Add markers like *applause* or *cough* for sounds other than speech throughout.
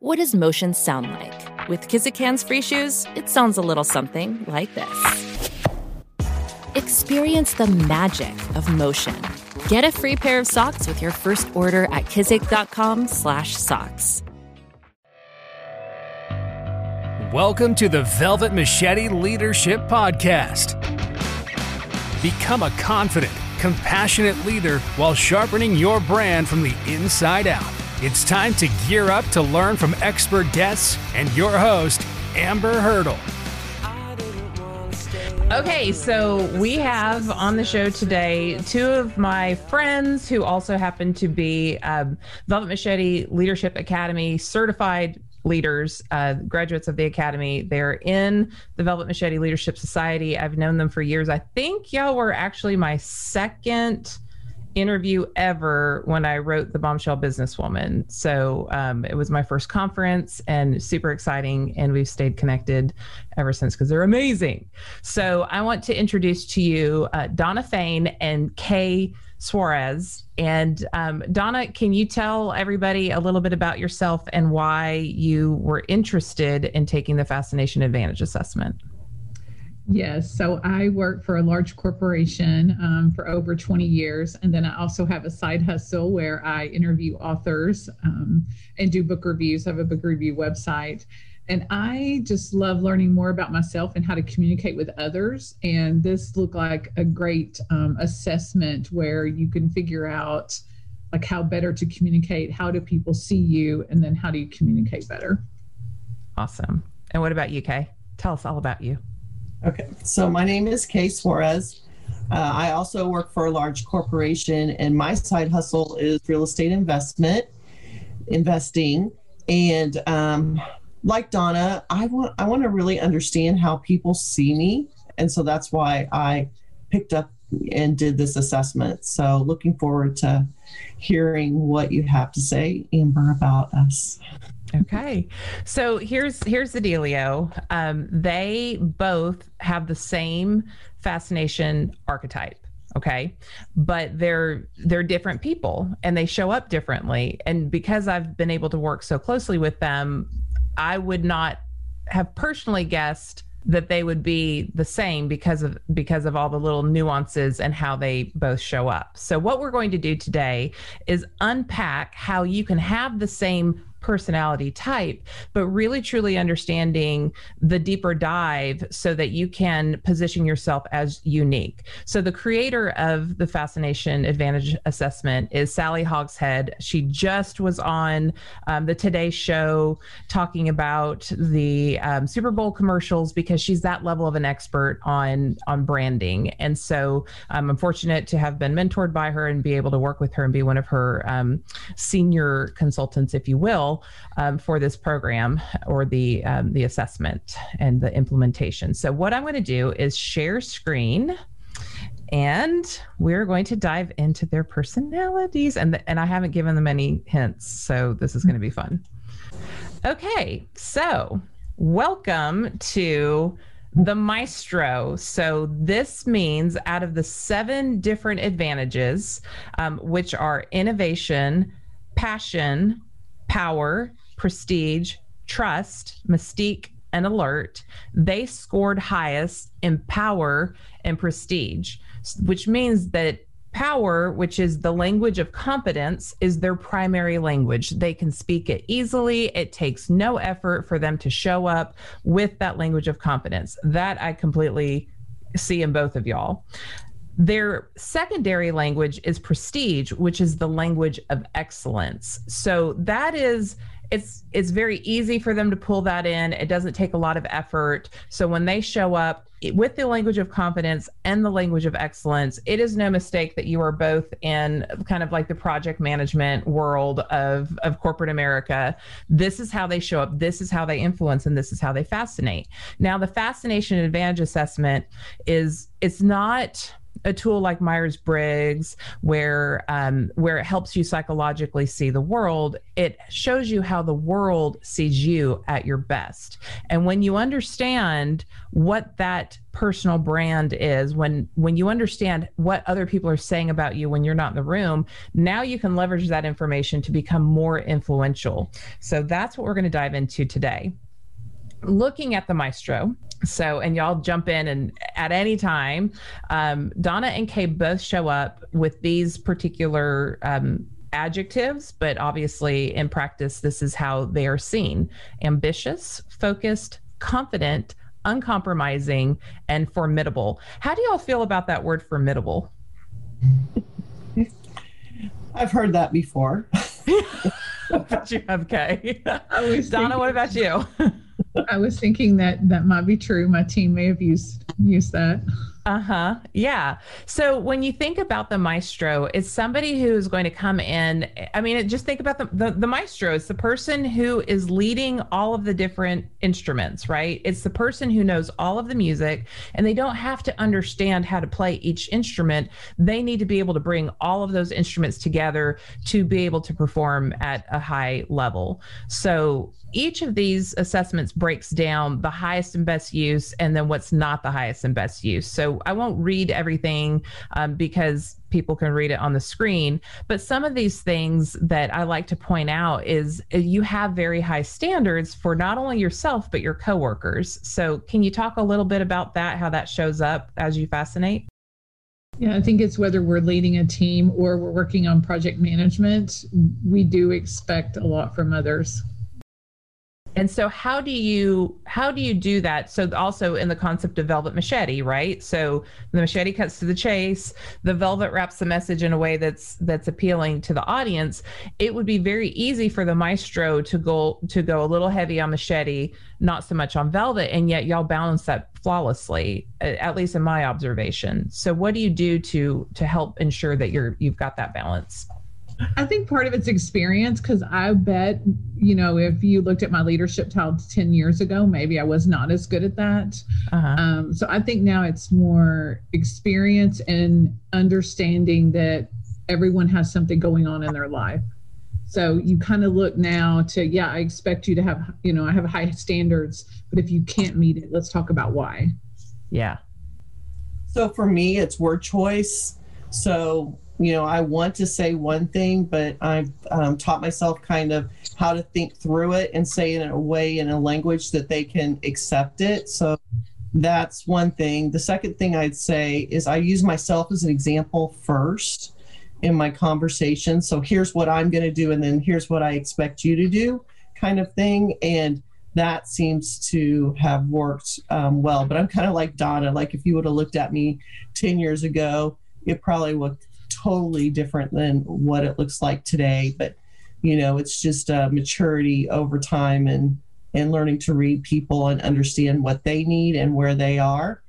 What does motion sound like? With Kizik hands-free shoes, it sounds a little something like this. Experience the magic of motion. Get a free pair of socks with your first order at kizik.com/socks. Welcome to the Velvet Machete Leadership Podcast. Become a confident, compassionate leader while sharpening your brand from the inside out. It's time to gear up to learn from expert guests and your host, Amber Hurdle. Okay, so we have on the show today two of my friends who also happen to be um, Velvet Machete Leadership Academy certified leaders, uh, graduates of the academy. They're in the Velvet Machete Leadership Society. I've known them for years. I think y'all were actually my second interview ever when I wrote The Bombshell Businesswoman. So um, it was my first conference and super exciting. And we've stayed connected ever since because they're amazing. So I want to introduce to you uh, Donna Fain and Kay Suarez. And um, Donna, can you tell everybody a little bit about yourself and why you were interested in taking the Fascination Advantage assessment? Yes. So I work for a large corporation um, for over 20 years. And then I also have a side hustle where I interview authors um, and do book reviews. I have a book review website. And I just love learning more about myself and how to communicate with others. And this looked like a great um, assessment where you can figure out like how better to communicate, how do people see you, and then how do you communicate better. Awesome. And what about you, Kay? Tell us all about you. Okay, so my name is Kay Suarez. Uh, I also work for a large corporation, and my side hustle is real estate investment, investing. And um, like Donna, I want I want to really understand how people see me, and so that's why I picked up and did this assessment. So looking forward to hearing what you have to say, Amber, about us. Okay, so here's here's the dealio. Um, they both have the same fascination archetype. Okay, but they're they're different people and they show up differently. And because I've been able to work so closely with them, I would not have personally guessed that they would be the same because of because of all the little nuances and how they both show up. So what we're going to do today is unpack how you can have the same personality type, but really truly understanding the deeper dive so that you can position yourself as unique. So, the creator of the Fascination Advantage Assessment is Sally Hogshead. She just was on um, the Today Show talking about the um, Super Bowl commercials because she's that level of an expert on on branding. And so, um, I'm fortunate to have been mentored by her and be able to work with her and be one of her um, senior consultants, if you will um, for this program or the um, the assessment and the implementation. So what I'm going to do is share screen and we're going to dive into their personalities and and I haven't given them any hints so this is going to be fun. Okay, so welcome to the maestro. So this means out of the seven different advantages, um, which are innovation, passion, power, prestige, trust, mystique, and alert, they scored highest in power and prestige, which means that power, which is the language of competence, is their primary language. They can speak it easily. It takes no effort for them to show up with that language of competence. That I completely see in both of y'all. Their secondary language is prestige, which is the language of excellence. So that is it's it's very easy for them to pull that in. It doesn't take a lot of effort. So when they show up with the language of confidence and the language of excellence, it is no mistake that you are both in kind of like the project management world of of corporate America. This is how they show up. This is how they influence, and this is how they fascinate. Now, the fascination advantage assessment is it's not a tool like Myers Briggs, where um, where it helps you psychologically see the world, it shows you how the world sees you at your best. And when you understand what that personal brand is, when when you understand what other people are saying about you when you're not in the room, now you can leverage that information to become more influential. So that's what we're going to dive into today looking at the maestro so and y'all jump in and at any time um, donna and kay both show up with these particular um, adjectives but obviously in practice this is how they are seen. Ambitious focused confident uncompromising and formidable. How do y'all feel about that word formidable? I've heard that before. *laughs* What about you have kay? Donna what about you *laughs* I was thinking that that might be true. My team may have used used that. Uh huh. Yeah. So when you think about the maestro, it's somebody who is going to come in. I mean, just think about the, the, the maestro. It's the person who is leading all of the different instruments, right? It's the person who knows all of the music, and they don't have to understand how to play each instrument. They need to be able to bring all of those instruments together to be able to perform at a high level. So each of these assessments breaks down the highest and best use and then what's not the highest and best use. So I won't read everything um, because people can read it on the screen. But some of these things that I like to point out is uh, you have very high standards for not only yourself, but your coworkers. So can you talk a little bit about that, how that shows up as you fascinate? Yeah, I think it's whether we're leading a team or we're working on project management, we do expect a lot from others and so how do you how do you do that? So also in the concept of velvet machete right? So the machete cuts to the chase the velvet wraps the message in a way that's that's appealing to the audience. It would be very easy for the maestro to go to go a little heavy on machete not so much on velvet and yet y'all balance that flawlessly at least in my observation. So what do you do to to help ensure that you're you've got that balance I think part of it's experience because I bet, you know, if you looked at my leadership style 10 years ago, maybe I was not as good at that. Uh-huh. Um, so I think now it's more experience and understanding that everyone has something going on in their life. So you kind of look now to, yeah, I expect you to have, you know, I have high standards, but if you can't meet it, let's talk about why. Yeah. So for me, it's word choice. So you know, I want to say one thing, but I've um, taught myself kind of how to think through it and say it in a way in a language that they can accept it. So that's one thing. The second thing I'd say is I use myself as an example first in my conversation. So here's what I'm going to do, and then here's what I expect you to do, kind of thing. And that seems to have worked um, well. But I'm kind of like Donna. Like if you would have looked at me 10 years ago, it probably looked totally different than what it looks like today. But you know, it's just uh, maturity over time and and learning to read people and understand what they need and where they are,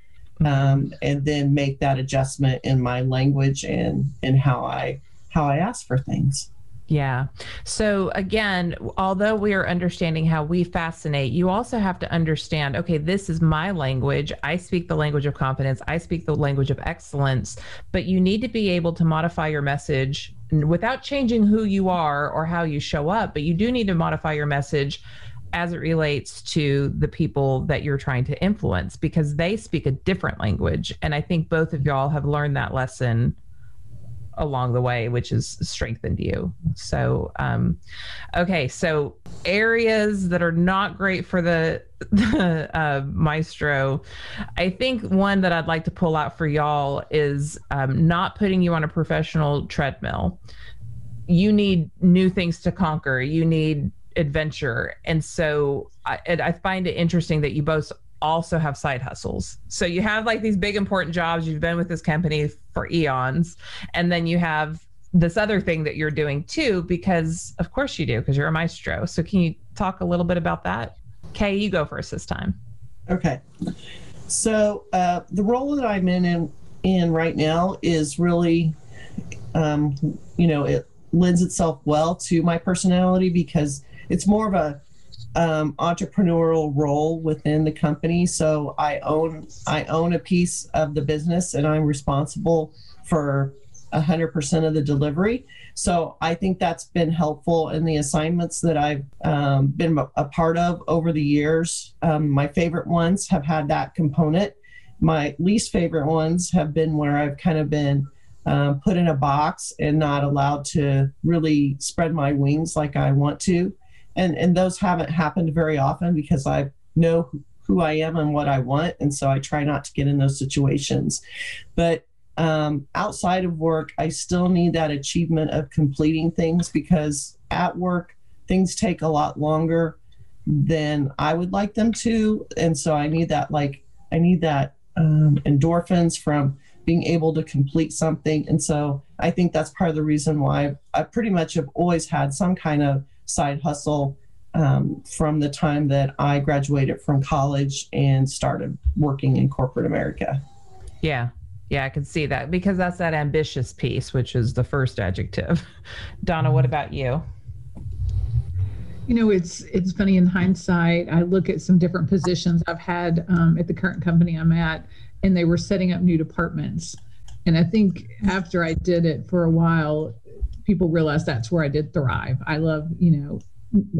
um, and then make that adjustment in my language and and how I how I ask for things. Yeah. So again, although we are understanding how we fascinate, you also have to understand okay, this is my language. I speak the language of confidence, I speak the language of excellence, but you need to be able to modify your message without changing who you are or how you show up, but you do need to modify your message as it relates to the people that you're trying to influence because they speak a different language. And I think both of y'all have learned that lesson along the way, which has strengthened you. So, um, okay, so areas that are not great for the, *laughs* the uh, maestro. I think one that I'd like to pull out for y'all is um, not putting you on a professional treadmill. You need new things to conquer. You need adventure, and so I, I find it interesting that you both also have side hustles. So you have like these big important jobs. You've been with this company for eons, and then you have this other thing that you're doing too, because of course you do, because you're a maestro. So can you talk a little bit about that? Kay, you go first this time. Okay. So uh, the role that I'm in, in in right now is really, um, you know, it lends itself well to my personality because it's more of a um, entrepreneurial role within the company. So I own I own a piece of the business, and I'm responsible for 100% of the delivery. So I think that's been helpful in the assignments that I've um, been a part of over the years. Um, my favorite ones have had that component. My least favorite ones have been where I've kind of been um, put in a box and not allowed to really spread my wings like I want to. And, and those haven't happened very often because I know who I am and what I want. And so I try not to get in those situations. But um, outside of work, I still need that achievement of completing things because at work, things take a lot longer than I would like them to. And so I need that, like, I need that um, endorphins from being able to complete something. And so I think that's part of the reason why I pretty much have always had some kind of side hustle um, from the time that I graduated from college and started working in corporate America. Yeah. Yeah, I can see that because that's that ambitious piece, which is the first adjective. *laughs* Donna, what about you? You know, it's it's funny in hindsight. I look at some different positions I've had um, at the current company I'm at, and they were setting up new departments. And I think after I did it for a while, people realize that's where I did thrive. I love, you know,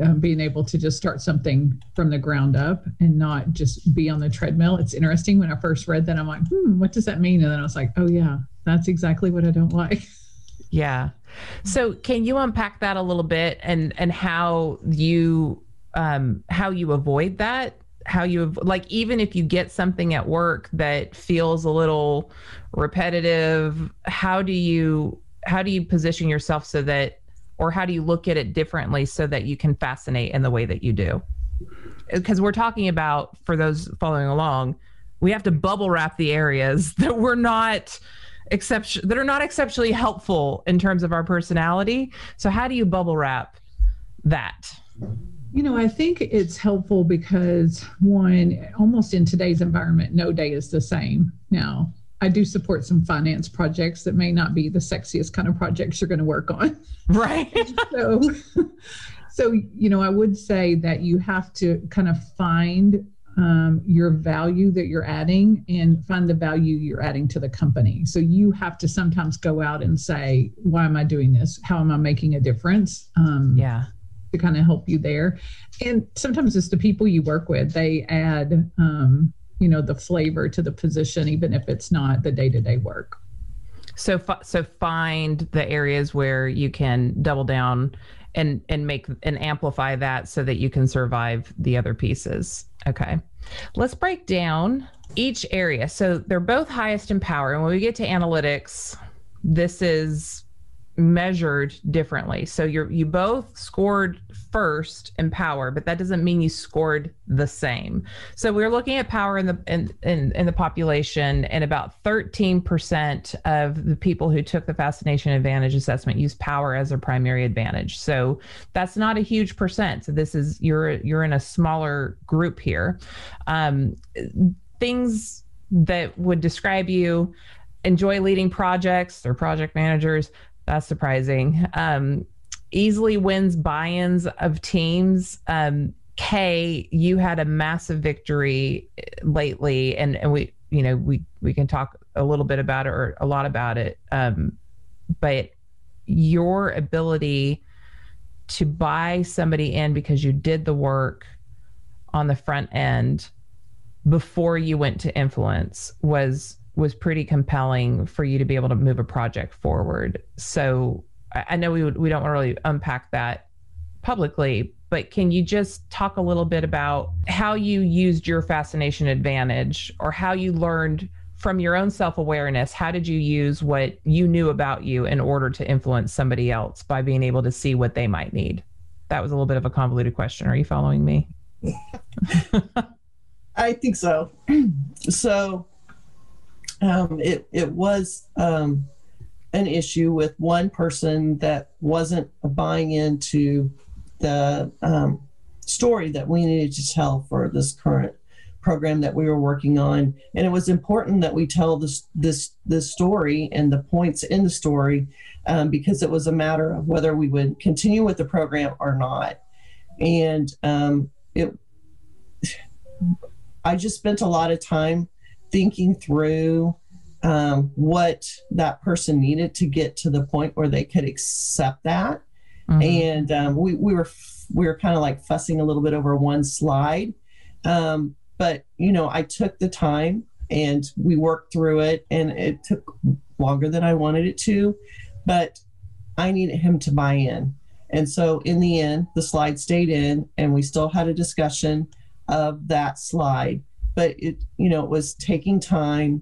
um, being able to just start something from the ground up and not just be on the treadmill. It's interesting when I first read that, I'm like, hmm, what does that mean? And then I was like, oh, yeah, that's exactly what I don't like. *laughs* Yeah. So can you unpack that a little bit and and how you um how you avoid that? How you like even if you get something at work that feels a little repetitive, how do you how do you position yourself so that or how do you look at it differently so that you can fascinate in the way that you do? Because we're talking about for those following along we have to bubble wrap the areas *laughs* that we're not exception that are not exceptionally helpful in terms of our personality. So how do you bubble wrap that? You know i think it's helpful because one almost in today's environment no day is the same now I do support some finance projects that may not be the sexiest kind of projects you're going to work on. *laughs* Right. *laughs* so, so you know, I would say that you have to kind of find um, your value that you're adding and find the value you're adding to the company. So you have to sometimes go out and say, "Why am I doing this? How am I making a difference?" Um, yeah. To kind of help you there, and sometimes it's the people you work with. They add um, you know the flavor to the position even if it's not the day-to-day work. So so find the areas where you can double down and and make and amplify that so that you can survive the other pieces. Okay. Let's break down each area. So they're both highest in power. And when we get to analytics this is measured differently. So you're you both scored first in power, but that doesn't mean you scored the same. So we're looking at power in the in in, in the population, and about 13% of the people who took the fascination advantage assessment use power as their primary advantage. So that's not a huge percent. So this is you're you're in a smaller group here. Um, things that would describe you enjoy leading projects or project managers that's surprising. Um, easily wins buy-ins of teams. Um, Kay, you had a massive victory lately, and and we, you know, we we can talk a little bit about it or a lot about it. Um, but your ability to buy somebody in because you did the work on the front end before you went to influence was was pretty compelling for you to be able to move a project forward. So I know we we don't really unpack that publicly, but can you just talk a little bit about how you used your fascination advantage or how you learned from your own self-awareness? How did you use what you knew about you in order to influence somebody else by being able to see what they might need? That was a little bit of a convoluted question. Are you following me? *laughs* I think so. *clears throat* So um, it it was um, an issue with one person that wasn't buying into the um, story that we needed to tell for this current program that we were working on. And it was important that we tell this this this story and the points in the story um, because it was a matter of whether we would continue with the program or not. And um, it I just spent a lot of time thinking through um, what that person needed to get to the point where they could accept that. Mm-hmm. And um, we, we were we were kind of like fussing a little bit over one slide. Um, but you know, I took the time and we worked through it, and it took longer than I wanted it to, but I needed him to buy in. And so in the end, the slide stayed in, and we still had a discussion of that slide. But it, you know, it was taking time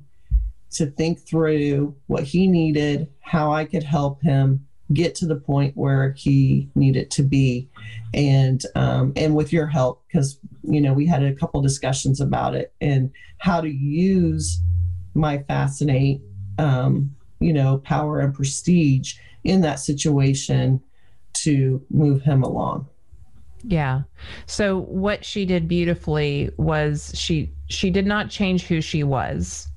to think through what he needed, how I could help him get to the point where he needed to be, and um, and with your help, because you know we had a couple discussions about it and how to use my fascinate, um, you know, power and prestige in that situation to move him along. Yeah. So what she did beautifully was she she did not change who she was.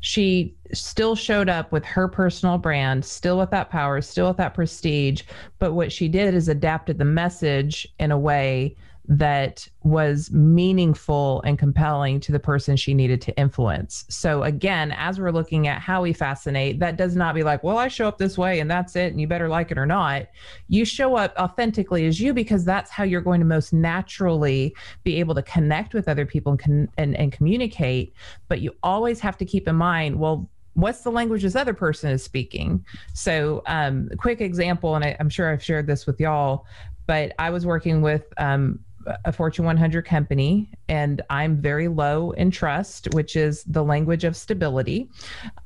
She still showed up with her personal brand, still with that power, still with that prestige, but what she did is adapted the message in a way that was meaningful and compelling to the person she needed to influence. So again, as we're looking at how we fascinate, that does not be like, well, I show up this way and that's it and you better like it or not. You show up authentically as you because that's how you're going to most naturally be able to connect with other people and con- and, and communicate, but you always have to keep in mind, well, what's the language this other person is speaking so um, quick example and I, am sure i've shared this with y'all but i was working with um, a Fortune 100 company, and I'm very low in trust, which is the language of stability.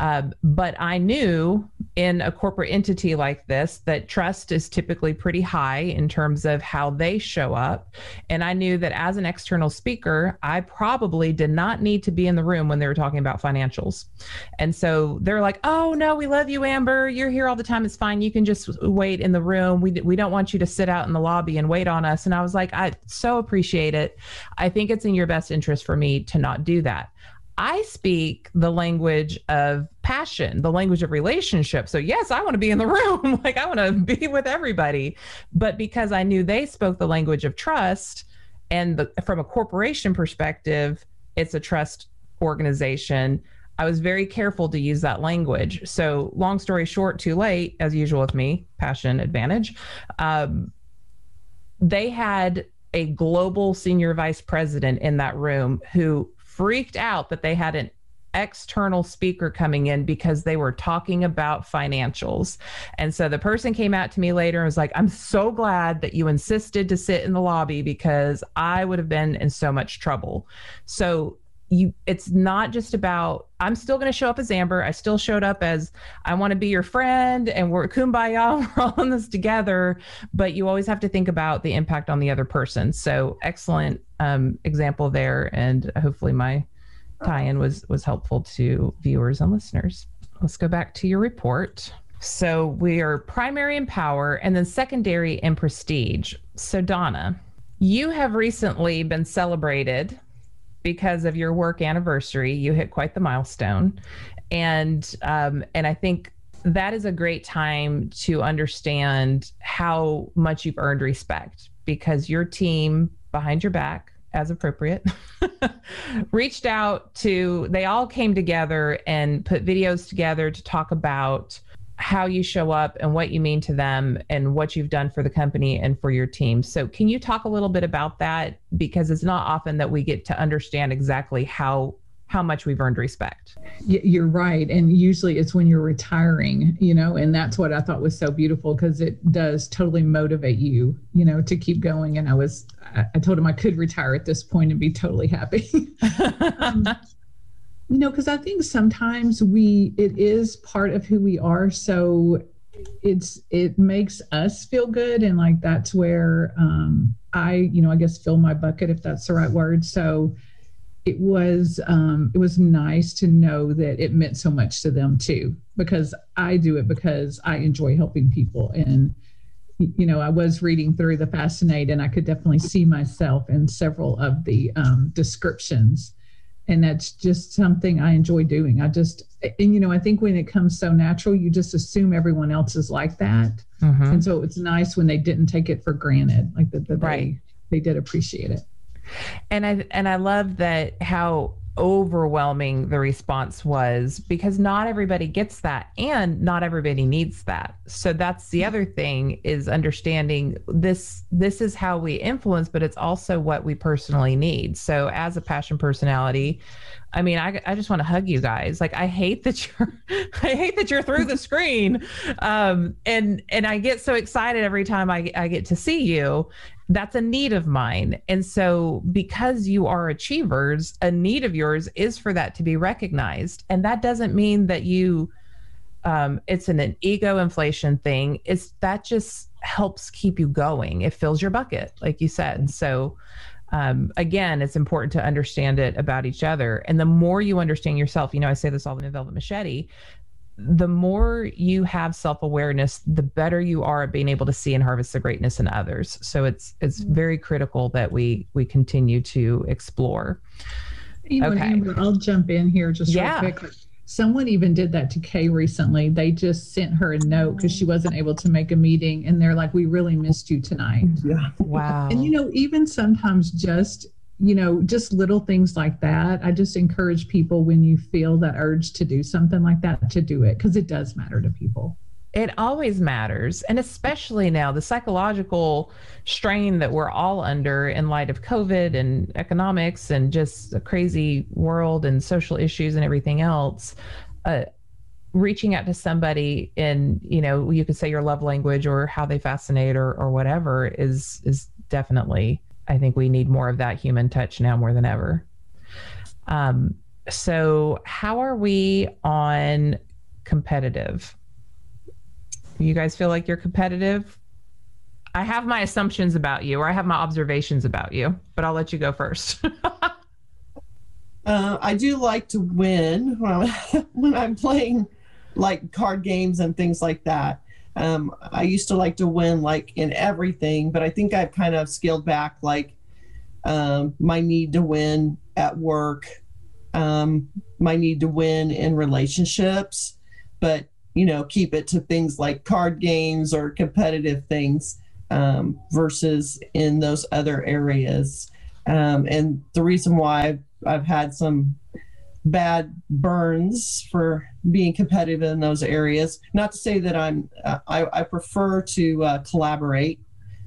Uh, but I knew in a corporate entity like this that trust is typically pretty high in terms of how they show up. And I knew that as an external speaker, I probably did not need to be in the room when they were talking about financials. And so they're like, oh, no, we love you, Amber. You're here all the time. It's fine. You can just wait in the room. We, we don't want you to sit out in the lobby and wait on us. And I was like, I so so appreciate it. I think it's in your best interest for me to not do that. I speak the language of passion, the language of relationship. So, yes, I want to be in the *laughs* room. like, I want to be with everybody. But because I knew they spoke the language of trust, and the, from a corporation perspective, it's a trust organization. I was very careful to use that language. So, long story short, too late, as usual with me, passion advantage. Um, they had a global senior vice president in that room who freaked out that they had an external speaker coming in because they were talking about financials. And so the person came out to me later and was like, I'm so glad that you insisted to sit in the lobby because I would have been in so much trouble. So you it's not just about i'm still going to show up as amber. I still showed up as i want to be your friend and we're kumbaya *laughs* we're all in this together. But you always have to think about the impact on the other person. So excellent um, example there. And hopefully my tie-in was was helpful to viewers and listeners. Let's go back to your report. So we are primary in power and then secondary in prestige. So donna you have recently been celebrated because of your work anniversary. You hit quite the milestone, and um, and I think that is a great time to understand how much you've earned respect because your team behind your back as appropriate *laughs* reached out to they all came together and put videos together to talk about how you show up and what you mean to them and what you've done for the company and for your team. So, can you talk a little bit about that because it's not often that we get to understand exactly how how much we've earned respect. You're right. And usually it's when you're retiring, you know, and that's what I thought was so beautiful because it does totally motivate you, you know, to keep going. And I was, I told him I could retire at this point and be totally happy. *laughs* um, you know because i think sometimes we it is part of who we are. So it's it makes us feel good and like that's where um i you know i guess fill my bucket if that's the right word. So it was um it was nice to know that it meant so much to them too because i do it because i enjoy helping people. And you know i was reading through the fascinate and i could definitely see myself in several of the um, descriptions and that's just something I enjoy doing. I just and you know I think when it comes so natural, you just assume everyone else is like that, mm-hmm. and so it's nice when they didn't take it for granted, like that, that right. they they did appreciate it. And I and I love that how overwhelming the response was because not everybody gets that and not everybody needs that so that's the other thing is understanding this this is how we influence but it's also what we personally need so as a passion personality I mean, I, I just want to hug you guys. Like, I hate that you're, *laughs* I hate that you're through the screen. Um, and, and I get so excited every time I, I get to see you that's a need of mine. And so, because you are achievers, a need of yours is for that to be recognized. And that doesn't mean that you, um, it's an, an ego inflation thing. It's that just helps keep you going. It fills your bucket, like you said. And so, um, again, it's important to understand it about each other. And the more you understand yourself, you know, I say this all in the Velvet Machete, the more you have self-awareness the better you are at being able to see and harvest the greatness in others so it's it's mm-hmm. very critical that we we continue to explore you know, okay. Amber, I'll jump in here just yeah. real quick. Someone even did that to Kay recently. They just sent her a note because she wasn't able to make a meeting, and they're like, "We really missed you tonight." Yeah. Wow. And you know, even sometimes just you know, just little things like that. I just encourage people when you feel that urge to do something like that to do it because it does matter to people. It always matters. And especially now, the psychological strain that we're all under in light of COVID and economics and just a crazy world and social issues and everything else. Uh, reaching out to somebody in you know you could say your love language or how they fascinate or or whatever is is definitely I think we need more of that human touch now more than ever. Um, so, how are we on competitive? You guys feel like you're competitive? I have my assumptions about you, or I have my observations about you, but I'll let you go first. *laughs* uh, I do like to win when I'm, *laughs* when I'm playing like card games and things like that. Um, I used to like to win like in everything, but I think I've kind of scaled back like um, my need to win at work, um, my need to win in relationships, but you know, keep it to things like card games or competitive things um, versus in those other areas. Um, and the reason why I've, I've had some bad burns for being competitive in those areas. Not to say that I'm, uh, I, I, prefer to uh, collaborate.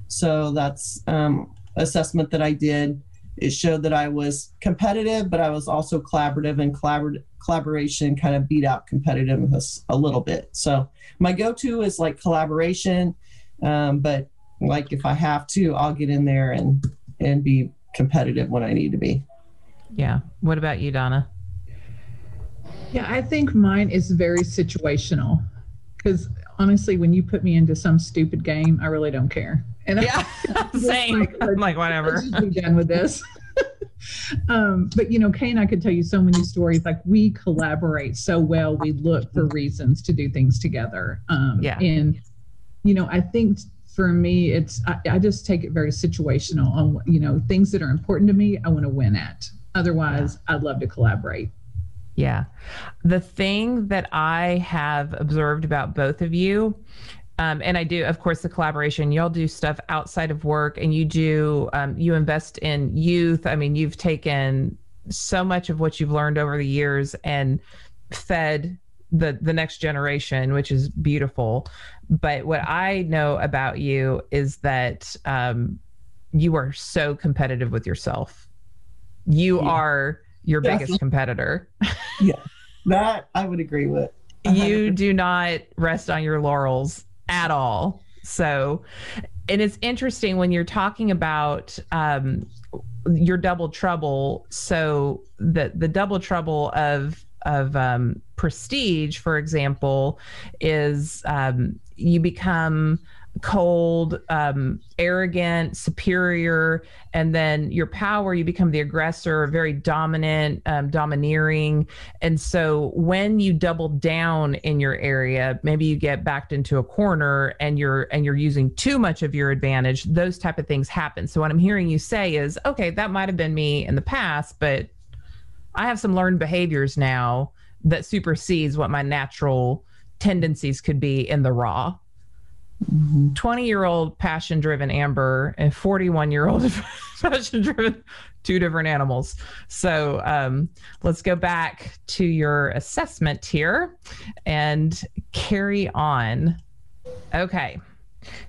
So that's um, assessment that I did. It showed that I was competitive, but I was also collaborative, and collabor- collaboration kind of beat out competitiveness a little bit. So my go-to is like collaboration, um, but like if I have to, I'll get in there and and be competitive when I need to be. Yeah. What about you, Donna? Yeah, I think mine is very situational because honestly, when you put me into some stupid game, I really don't care. And yeah, *laughs* I, *laughs* same. Like, I'm like whatever. be done with this. *laughs* um, but you know, Kay and I could tell you so many stories. Like we collaborate so well. We look for reasons to do things together. Um, yeah. And you know, I think for me, it's I, I just take it very situational. On you know, things that are important to me, I want to win at. Otherwise, yeah. I'd love to collaborate. Yeah. The thing that I have observed about both of you, um, and I do, of course, the collaboration, y'all do stuff outside of work and you do, um, you invest in youth. I mean, you've taken so much of what you've learned over the years and fed the the next generation which is beautiful but what i know about you is that um, you are so competitive with yourself you yeah. are your biggest competitor. *laughs* yeah, that I would agree with. you do not rest on your laurels at all. So, and it's interesting when you're talking about um, your double trouble. So the the double trouble of of um, prestige, for example, is um, you become cold, um, arrogant, superior, and then your power, you become the aggressor, very dominant, um, domineering. And so when you double down in your area, maybe you get backed into a corner and you're and you're using too much of your advantage. Those type of things happen. So what I'm hearing you say is, okay, that might have been me in the past, but I have some learned behaviors now that supersedes what my natural tendencies could be in the raw 20 year old passion driven Amber and 41 year old *laughs* passion driven, two different animals. So um, let's go back to your assessment here and carry on. Okay.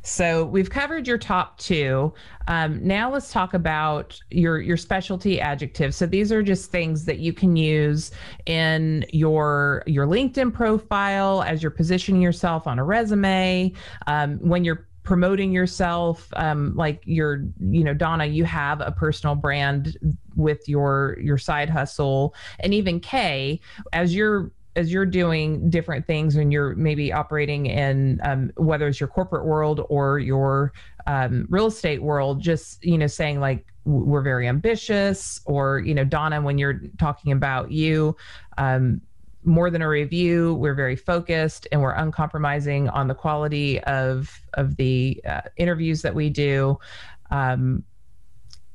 So we've covered your top two. Um, now let's talk about your your specialty adjectives. So these are just things that you can use in your your LinkedIn profile as you're positioning yourself on a resume. Um, when you're promoting yourself um, like you're you know donna you have a personal brand with your your side hustle and even kay as you're as you're doing different things and you're maybe operating in um, whether it's your corporate world or your um, real estate world just you know saying like we're very ambitious or you know donna when you're talking about you um, more than a review we're very focused and we're uncompromising on the quality of of the uh, interviews that we do um,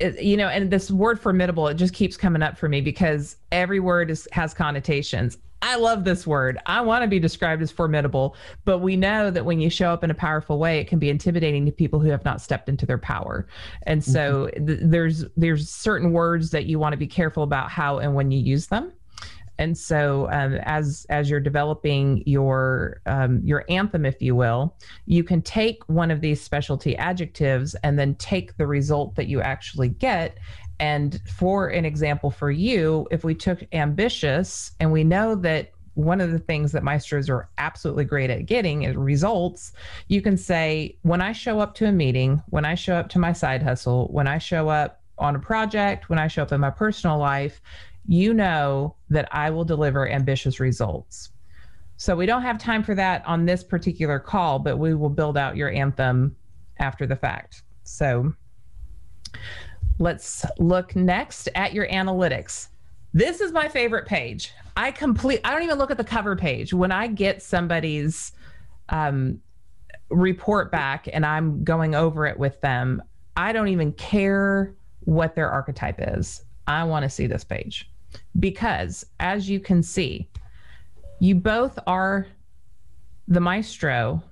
it, you know and this word formidable it just keeps coming up for me because every word is has connotations I love this word. I want to be described as formidable, but we know that when you show up in a powerful way, it can be intimidating to people who have not stepped into their power. And so mm-hmm. th- there's there's certain words that you want to be careful about how and when you use them. And so um, as as you're developing your um, your anthem, if you will, you can take one of these specialty adjectives and then take the result that you actually get and for an example for you, if we took ambitious and we know that one of the things that maestros are absolutely great at getting is results. You can say, when I show up to a meeting, when I show up to my side hustle, when I show up on a project, when I show up in my personal life, you know that I will deliver ambitious results. So we don't have time for that on this particular call, but we will build out your anthem after the fact. So Let's look next at your analytics. This is my favorite page. I complete I don't even look at the cover page. When I get somebody's um, report back and I'm going over it with them, I don't even care what their archetype is. I want to see this page because as you can see, you both are the maestro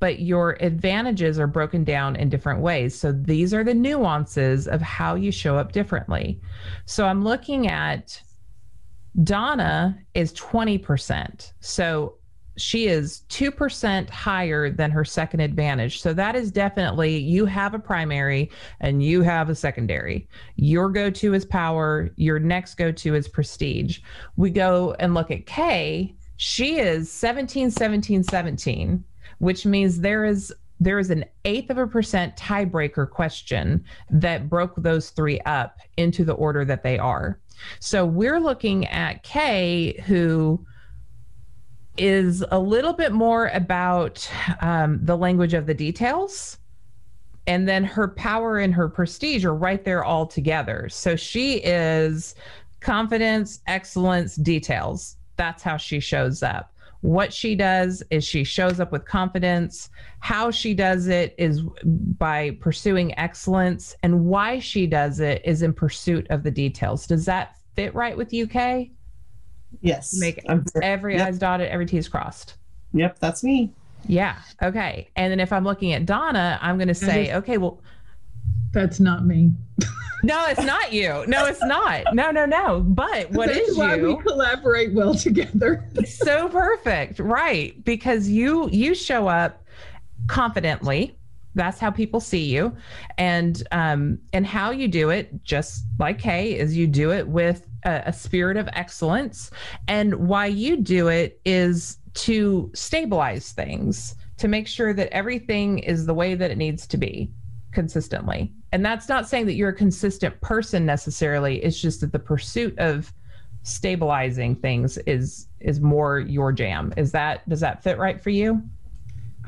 but your advantages are broken down in different ways. So these are the nuances of how you show up differently. So I'm looking at Donna is 20%. So she is 2% higher than her second advantage. So that is definitely you have a primary and you have a secondary. Your go to is power, your next go to is prestige. We go and look at Kay. She is 17, 17, 17 which means there is there is an eighth of a percent tiebreaker question that broke those three up into the order that they are. So we're looking at Kay, who is a little bit more about um, the language of the details. And then her power and her prestige are right there all together. So she is confidence, excellence, details. That's how she shows up. What she does is she shows up with confidence. How she does it is by pursuing excellence. And why she does it is in pursuit of the details. Does that fit right with you Kay? Yes. Make every yep. I's dotted, every T's crossed. Yep, that's me. Yeah. Okay. And then if I'm looking at Donna, I'm going to say, okay, well, that's not me. *laughs* no, it's not you. No, it's not. No, no, no. But what That's is why you? we collaborate well together. so perfect, right? Because you you show up confidently. That's how people see you, and um, and how you do it, just like Kay, is you do it with a, a spirit of excellence, and why you do it is to stabilize things, to make sure that everything is the way that it needs to be consistently. And that's not saying that you're a consistent person necessarily. It's just that the pursuit of stabilizing things is is more your jam. Is that does that fit right for you?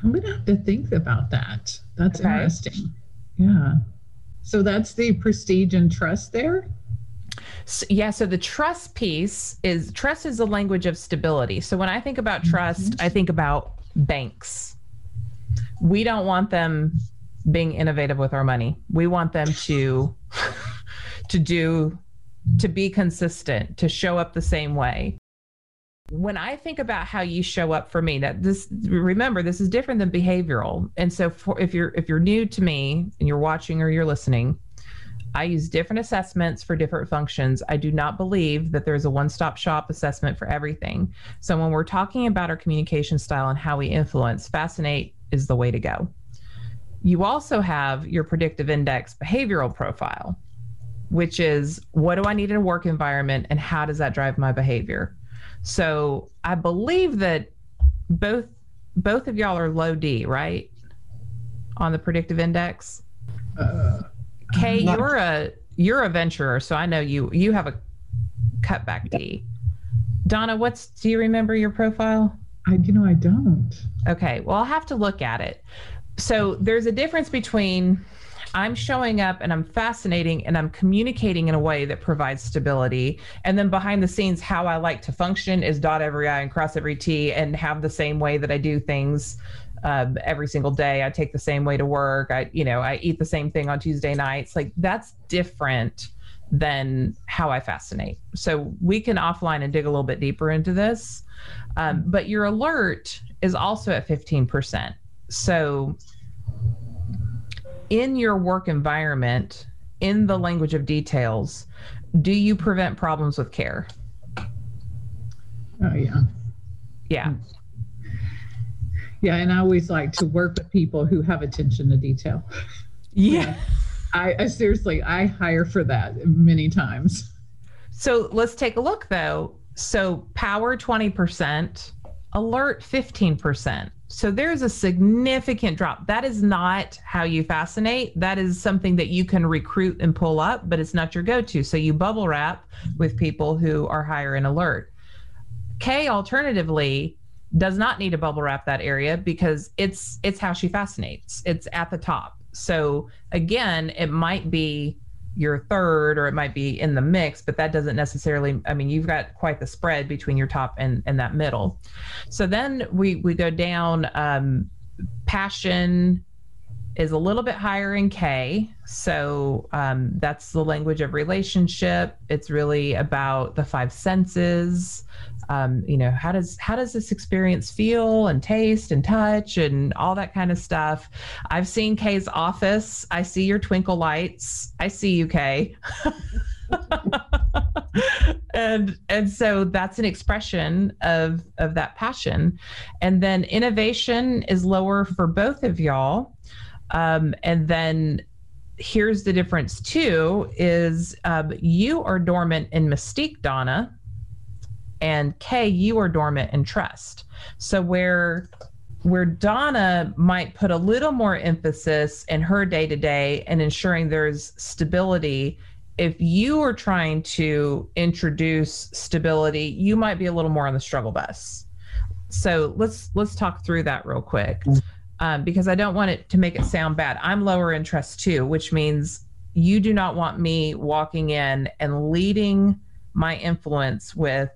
I'm gonna have to think about that. That's okay. interesting. Yeah. So that's the prestige and trust there. So, yeah, so the trust piece is trust is a language of stability. So when I think about trust, mm-hmm. I think about banks. We don't want them being innovative with our money. We want them to *laughs* to do to be consistent, to show up the same way. when I think about how you show up for me, that this remember this is different than behavioral. And so for, if you're if you're new to me and you're watching or you're listening, I use different assessments for different functions. I do not believe that there's a one-stop shop assessment for everything. So when we're talking about our communication style and how we influence, fascinate is the way to go. You also have your predictive index behavioral profile, which is what do I need in a work environment and how does that drive my behavior? So I believe that both both of y'all are low D, right? On the predictive index. Uh, Kay, not- you're a you're a venturer, so I know you you have a cutback D. Donna, what's do you remember your profile? I you know I don't. Okay, well I'll have to look at it. So there's a difference between I'm showing up and I'm fascinating and I'm communicating in a way that provides stability. And then behind the scenes, how I like to function is dot every I and cross every T and have the same way that I do things um, every single day. I take the same way to work. I, you know, I eat the same thing on Tuesday nights. Like that's different than how I fascinate. So we can offline and dig a little bit deeper into this. Um, but your alert is also at 15%. So in your work environment, in the language of details, do you prevent problems with care? Oh, yeah. Yeah. Yeah. And I always like to work with people who have attention to detail. Yeah. I, I seriously, I hire for that many times. So let's take a look though. So power 20%, alert 15%. So there's a significant drop. That is not how you fascinate. That is something that you can recruit and pull up, but it's not your go to. So you bubble wrap with people who are higher in alert. Kay, alternatively, does not need to bubble wrap that area because it's it's how she fascinates. It's at the top. So again, it might be your third or it might be in the mix but that doesn't necessarily i mean you've got quite the spread between your top and, and that middle so then we we go down um, passion is a little bit higher in Kay. So um, that's the language of relationship. It's really about the five senses. Um, you know, how does how does this experience feel and taste and touch and all that kind of stuff. I've seen Kay's office. I see your twinkle lights. I see you, Kay. *laughs* and and so that's an expression of of that passion and then innovation is lower for both of y'all um, and then here's the difference too is um, you are dormant in mystique, Donna, and Kay, you are dormant in trust. So where where Donna might put a little more emphasis in her day to day and ensuring there's stability. If you are trying to introduce stability, you might be a little more on the struggle bus. So let's let's talk through that real quick um, because I don't want it to make it sound bad. I'm lower in trust too, which means you do not want me walking in and leading my influence with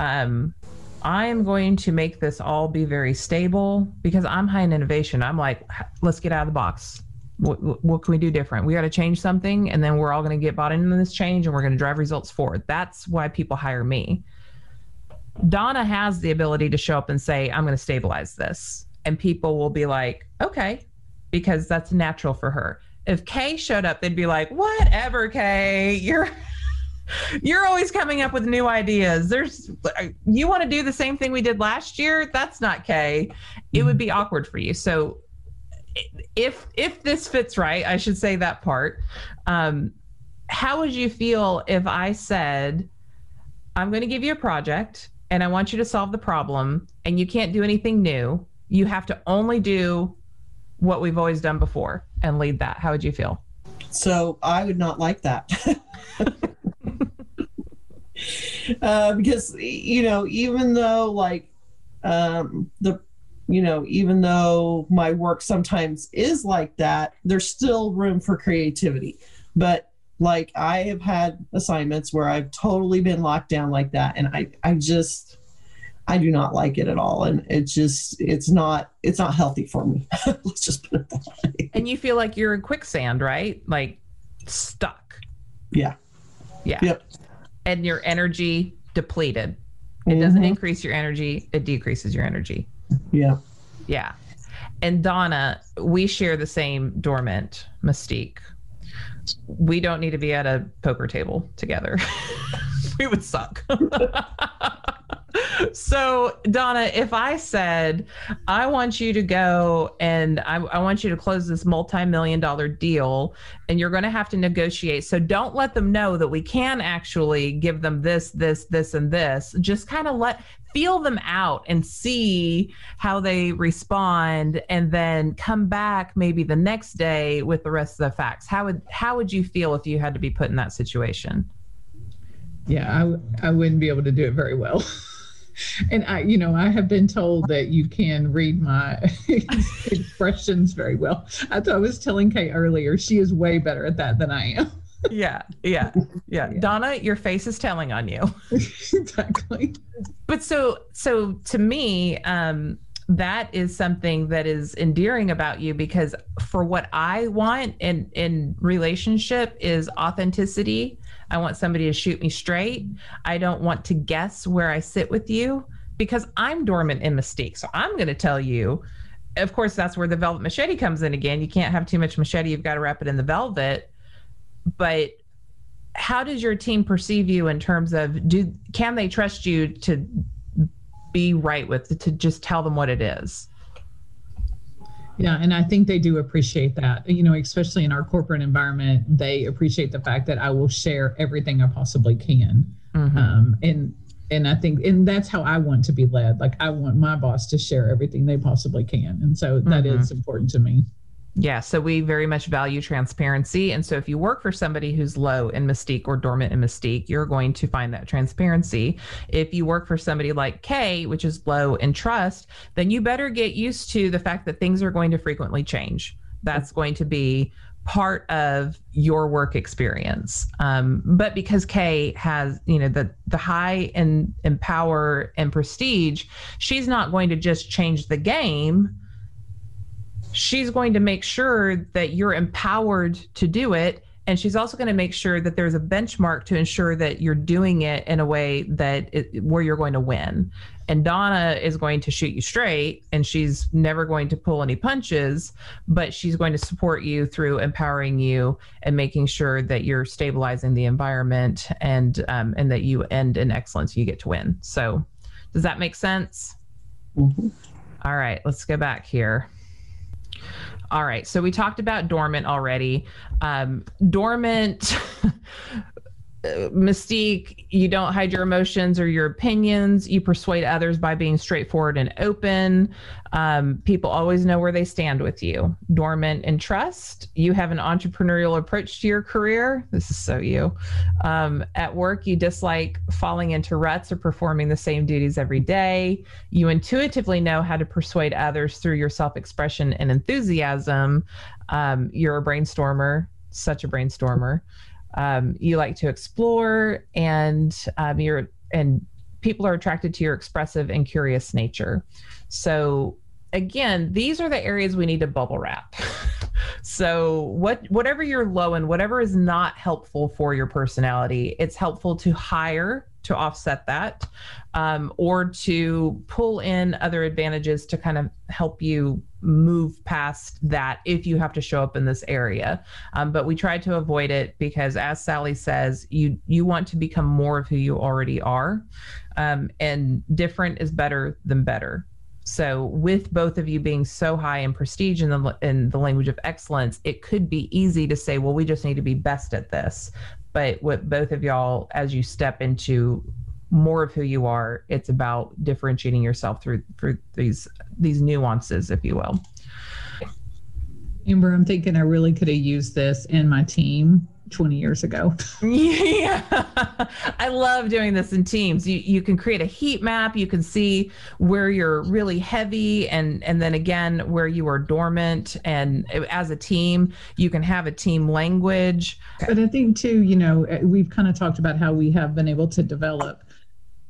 um, I am going to make this all be very stable because I'm high in innovation. I'm like, let's get out of the box. What, what can we do different? We got to change something, and then we're all going to get bought into this change, and we're going to drive results forward. That's why people hire me. Donna has the ability to show up and say, I'm going to stabilize this and people will be like, okay, because that's natural for her. If Kay showed up, they'd be like, whatever, Kay, you're you're always coming up with new ideas. There's you want to do the same thing we did last year? That's not Kay. It would be awkward for you. So if if this fits right, I should say that part. Um, how would you feel if I said, I'm going to give you a project and I want you to solve the problem and you can't do anything new you have to only do what we've always done before and lead that. How would you feel? So I would not like that. *laughs* uh, because, you know, even though like um, the, you know, even though my work sometimes is like that, there's still room for creativity. But like I have had assignments where I've totally been locked down like that. And I, I just, I do not like it at all. And it's just, it's not, it's not healthy for me. *laughs* Let's just put it that way. And you feel like you're in quicksand, right? Like stuck. Yeah. Yeah. Yep. And your energy depleted. It doesn't mm-hmm. increase your energy, it decreases your energy. Yeah. Yeah. And Donna, we share the same dormant mystique. We don't need to be at a poker table together. *laughs* we would suck. *laughs* so, Donna, if I said, I want you to go and I, I want you to close this multi million dollar deal, and you're going to have to negotiate. So, don't let them know that we can actually give them this, this, this, and this. Just kind of let feel them out and see how they respond and then come back maybe the next day with the rest of the facts how would how would you feel if you had to be put in that situation yeah I, I wouldn't be able to do it very well *laughs* *laughs* and i you know i have been told that you can read my *laughs* expressions very well i thought i was telling kay earlier she is way better at that than i am yeah, yeah, *laughs* yeah, yeah. Donna, your face is telling on you. exactly. But so, so to me, um, that is something that is endearing about you because for what I want in in relationship is authenticity. I want somebody to shoot me straight. I don't want to guess where I sit with you because I'm dormant in mystique. So I'm going to tell you. Of course, that's where the velvet machete comes in again. You can't have too much machete. You've got to wrap it in the velvet but how does your team perceive you in terms of do can they trust you to be right with to just tell them what it is yeah and i think they do appreciate that. You know especially in our corporate environment they appreciate the fact that i will share everything i possibly can. Mm-hmm. um, and and i think and that's how i want to be led. Like i want my boss to share everything they possibly can. And so that mm-hmm. is important to me yeah, so we very much value transparency. And so if you work for somebody who's low in mystique or dormant in mystique, you're going to find that transparency. If you work for somebody like Kay, which is low in trust, then you better get used to the fact that things are going to frequently change. That's going to be part of your work experience. Um, but because Kay has, you know, the the high in, and power and prestige, she's not going to just change the game she's going to make sure that you're empowered to do it. And she's also going to make sure that there's a benchmark to ensure that you're doing it in a way that it, where you're going to win. And donna is going to shoot you straight and she's never going to pull any punches but she's going to support you through empowering you and making sure that you're stabilizing the environment and um, and that you end in excellence you get to win. So does that make sense? Mm-hmm. All right let's go back here all right. So we talked about dormant already. Um, dormant *laughs* mystique you don't hide your emotions or your opinions. You persuade others by being straightforward and open. Um, people always know where they stand with you. Dormant and trust. You have an entrepreneurial approach to your career. This is so you. Um, at work you dislike falling into ruts or performing the same duties every day. You intuitively know how to persuade others through your self-expression and enthusiasm. Um, you're a brainstormer such a brainstormer um, you like to explore and um, you're and people are attracted to your expressive and curious nature. So again these are the areas we need to bubble wrap. *laughs* So what whatever you're low in whatever is not helpful for your personality it's helpful to hire to offset that um, or to pull in other advantages to kind of help you move past that if you have to show up in this area. Um, but we try to avoid it because as sally says you you want to become more of who you already are. Um, and different is better than better. So with both of you being so high in prestige in the in the language of excellence it could be easy to say well we just need to be best at this. But with both of y'all as you step into more of who you are it's about differentiating yourself through through these these nuances if you will amber i'm thinking i really could have used this in my team 20 years ago. *laughs* yeah. *laughs* I love doing this in teams. You you can create a heat map, you can see where you're really heavy and and then again where you are dormant and as a team, you can have a team language. But I think too, you know, eh, we've kind of talked about how we have been able to develop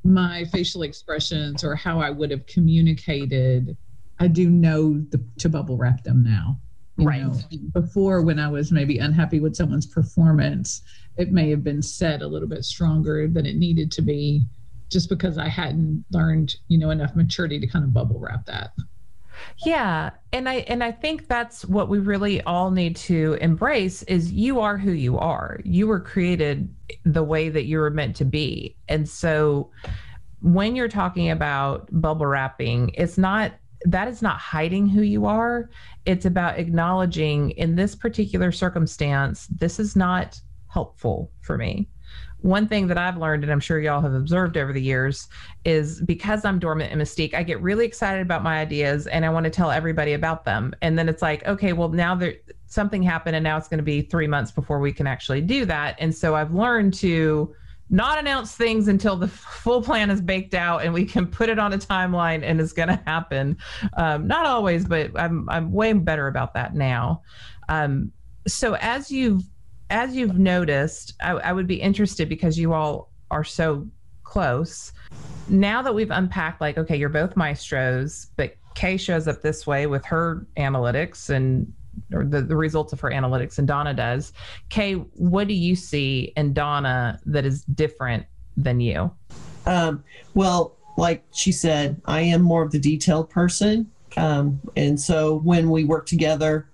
my facial expressions or how I would have communicated. I do know the, to bubble wrap them now right. Know, before, when I was maybe unhappy with someone's performance, it may have been said a little bit stronger than it needed to be. just because I hadn't learned, you know, enough maturity to kind of bubble wrap that. Yeah, and I and I think that's what we really all need to embrace is you are who you are. You were created the way that you were meant to be. And so when you're talking about bubble wrapping, it's not that is not hiding who you are. It's about acknowledging in this particular circumstance, this is not helpful for me one thing that I've learned, and I'm sure y'all have observed over the years, is because I'm dormant in mystique, I get really excited about my ideas and I want to tell everybody about them. And then it's like, okay, well, now there something happened and now it's going to be three months before we can actually do that. And so I've learned to not announce things until the *laughs* full plan is baked out and we can put it on a timeline and it's going to happen. Um, not always, but I'm I'm way better about that now. Um, so as you've as you've noticed, I, I would be interested because you all are so close. Now that we've unpacked, like, okay, you're both maestros, but Kay shows up this way with her analytics and or the, the results of her analytics, and Donna does. Kay, what do you see in Donna that is different than you? Um, well, like she said, I am more of the detailed person. Um, and so when we work together,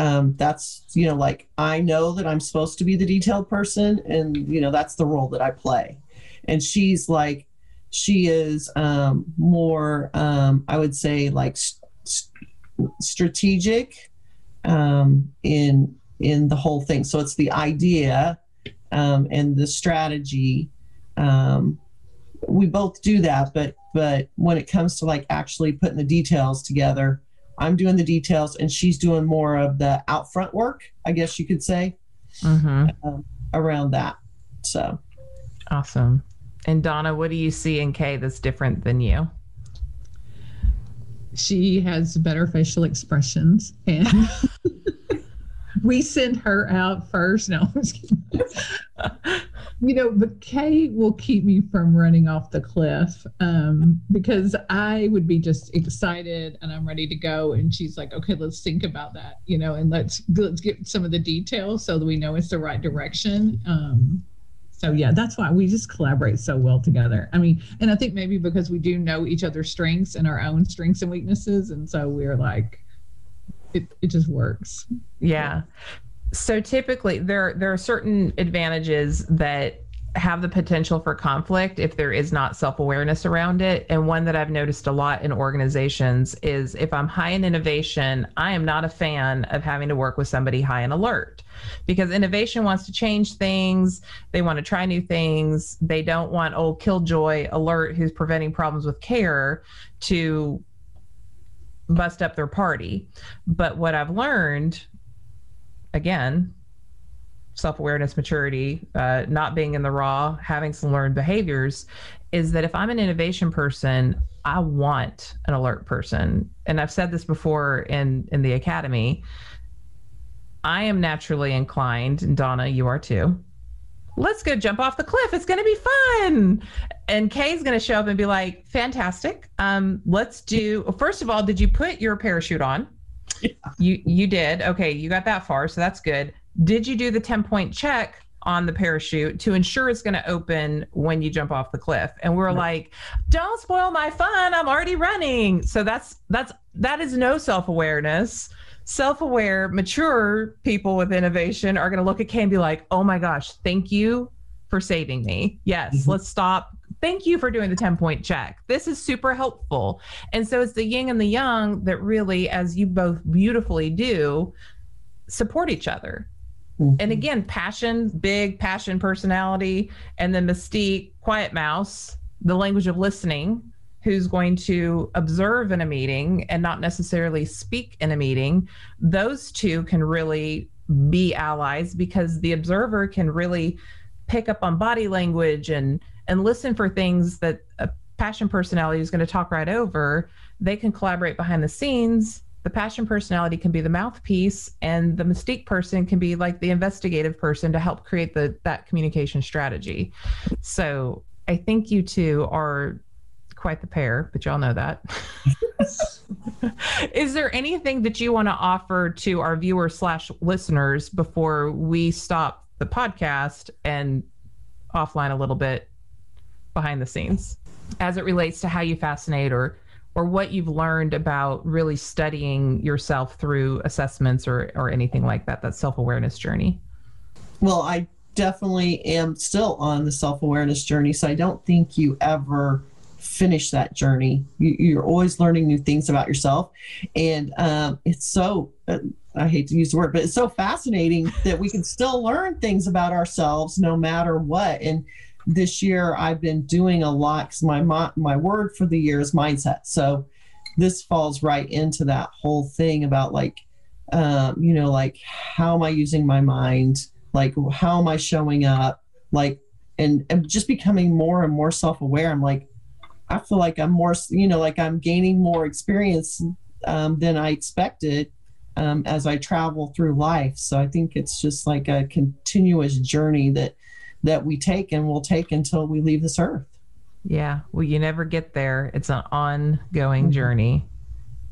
um, that's you know like i know that i'm supposed to be the detailed person and you know that's the role that i play. And she's like she is um, more um, i would say like st- strategic um, in in the whole thing. So it's the idea um, and the strategy um, we both do that but but when it comes to like actually putting the details together I'm doing the details, and she's doing more of the out front work, I guess you could say, mm-hmm. uh, around that. So awesome. And Donna, what do you see in Kay that's different than you? She has better facial expressions, and *laughs* we send her out first. No, *laughs* you know, but Kay will keep me from running off the cliff um, because I would be just excited and I'm ready to go. And she's like, okay, let's think about that, you know, and let's let's get some of the details so that we know it's the right direction. Um, so yeah, that's why we just collaborate so well together. I mean, and I think maybe because we do know each other's strengths and our own strengths and weaknesses, and so we're like, it it just works. Yeah so typically there there are certain advantages that have the potential for conflict if there is not self-awareness around it. And one that i've noticed a lot in organizations is if i'm high in innovation i am not a fan of having to work with somebody high in alert because innovation wants to change things. They want to try new things. They don't want old killjoy alert who's preventing problems with care to bust up their party. But what i've learned again, self awareness, maturity, uh, not being in the raw, having some learned behaviors, is that if I'm an innovation person, I want an alert person. And I've said this before in in the academy. I am naturally inclined, and Donna, you are too. Let's go jump off the cliff. It's going to be fun. And Kay's going to show up and be like, "Fantastic. Um, let's do. First of all, did you put your parachute on?" *laughs* You you did. Okay, you got that far, so that's good. Did you do the 10 point check on the parachute to ensure it's going to open when you jump off the cliff? And we're like, "Don't spoil my fun. I'm already running." So that's that's that is no self-awareness. Self-aware, mature people with innovation are going to look at Kay and be like, "Oh my gosh, thank you for saving me. Yes, mm-hmm. let's stop thank you for doing the 10 point check. This is super helpful. And so it's the yin and the yang that really, as you both beautifully do, support each other. Mm-hmm. And again, passion, big passion personality, and then mystique, quiet mouse, the language of listening, who's going to observe in a meeting and not necessarily speak in a meeting. Those two can really be allies because the observer can really pick up on body language and and listen for things that a passion personality is going to talk right over, they can collaborate behind the scenes. The passion personality can be the mouthpiece, and the mystique person can be like the investigative person to help create the that communication strategy. So I think you two are quite the pair, but y'all know that. *laughs* Is there anything that you want to offer to our viewers slash listeners before we stop the podcast and offline a little bit behind the scenes? as it relates to how you fascinate or or what you've learned about really studying yourself through assessments or or anything like that that self-awareness journey? Well i definitely am still on the self-awareness journey so i don't think you ever finish that journey. You, are always learning new things about yourself. And um, it's so uh, i hate to use the word but it's so fascinating that we can still learn things about ourselves no matter what. And this year I've been doing a lot because my, my word for the year is mindset. So this falls right into that whole thing about like um, you know like how am I using my mind? Like how am I showing up? Like and and just becoming more and more self aware. I'm like I feel like I'm more you know like I'm gaining more experience um, than I expected. Um, as I travel through life. So I think it's just like a continuous journey that that we take and will take until we leave this earth. Yeah. Well, you never get there. It's an ongoing mm-hmm. journey.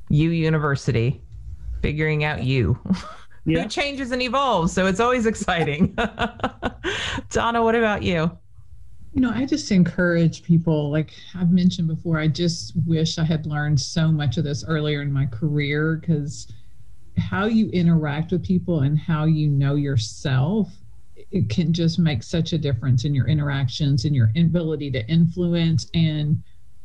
You University, figuring out you. *laughs* Yeah. Who changes and evolves. So it's always exciting. *laughs* Donna, what about you? You know, I just encourage people, like I've mentioned before, I just wish I had learned so much of this earlier in my career because how you interact with people and how you know yourself it can just make such a difference in your interactions and your ability to influence and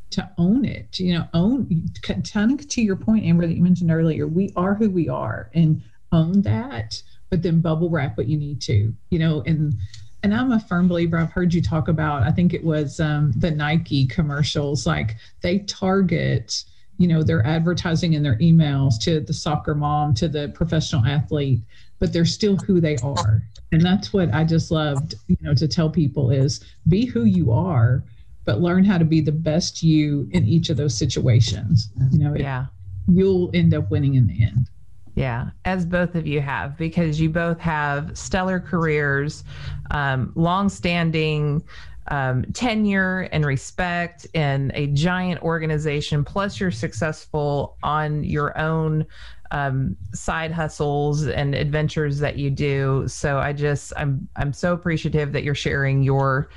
to own it you know own kind of to your point amber that you mentioned earlier we are who we are and own that but then bubble wrap what you need to you know and and i'm a firm believer i've heard you talk about i think it was um, the nike commercials like they target you know their advertising and their emails to the soccer mom to the professional athlete but they're still who they are. And that's what I just loved, you know, to tell people is be who you are, but learn how to be the best you in each of those situations. You know, yeah. you'll end up winning in the end. Yeah, as both of you have, because you both have stellar careers, um, long-standing um, tenure and respect in a giant organization. Plus, you're successful on your own um, side hustles and adventures that you do. So I just I'm I'm so appreciative that you're sharing your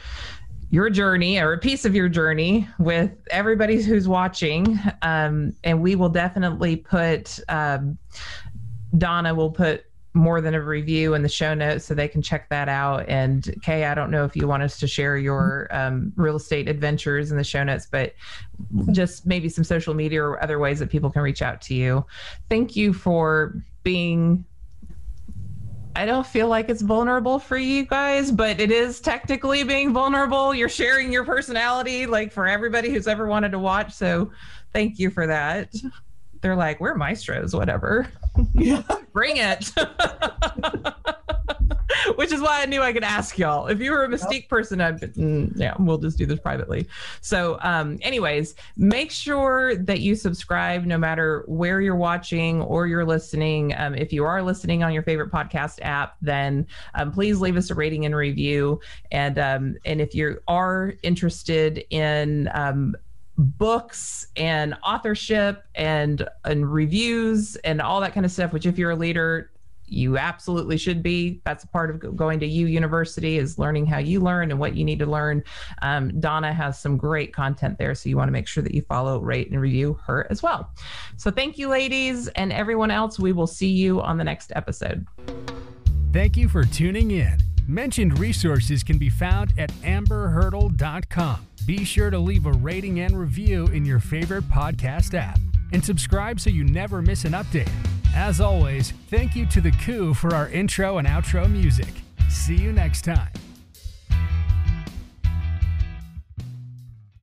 your journey or a piece of your journey with everybody who's watching. Um, and we will definitely put um, Donna will put more than a review in the show notes so they can check that out. And Kay, I don't know if you want us to share your um, real estate adventures in the show notes, but just maybe some social media or other ways that people can reach out to you. Thank you for being. I don't feel like it's vulnerable for you guys, but it is technically being vulnerable. You're sharing your personality, like for everybody who's ever wanted to watch. So, thank you for that they're like, we're maestros, whatever. Yeah. *laughs* Bring it. *laughs* Which is why I knew I could ask y'all. If you were a Mystique yep. person, I'd be, mm, yeah, we'll just do this privately. So, um, anyways, make sure that you subscribe no matter where you're watching or you're listening. Um, if you are listening on your favorite podcast app, then um, please leave us a rating and review. And um, and if you are interested in um, books and authorship and and reviews and all that kind of stuff which if you're a leader you absolutely should be. That's a part of going to you university is learning how you learn and what you need to learn. Um, donna has some great content there so you want to make sure that you follow rate and review her as well. So thank you ladies and everyone else. We will see you on the next episode. Thank you for tuning in. Mentioned resources can be found at amberhurdle.com be sure to leave a rating and review in your favorite podcast app and subscribe so you never miss an update. As always, thank you to The Coup for our intro and outro music. See you next time.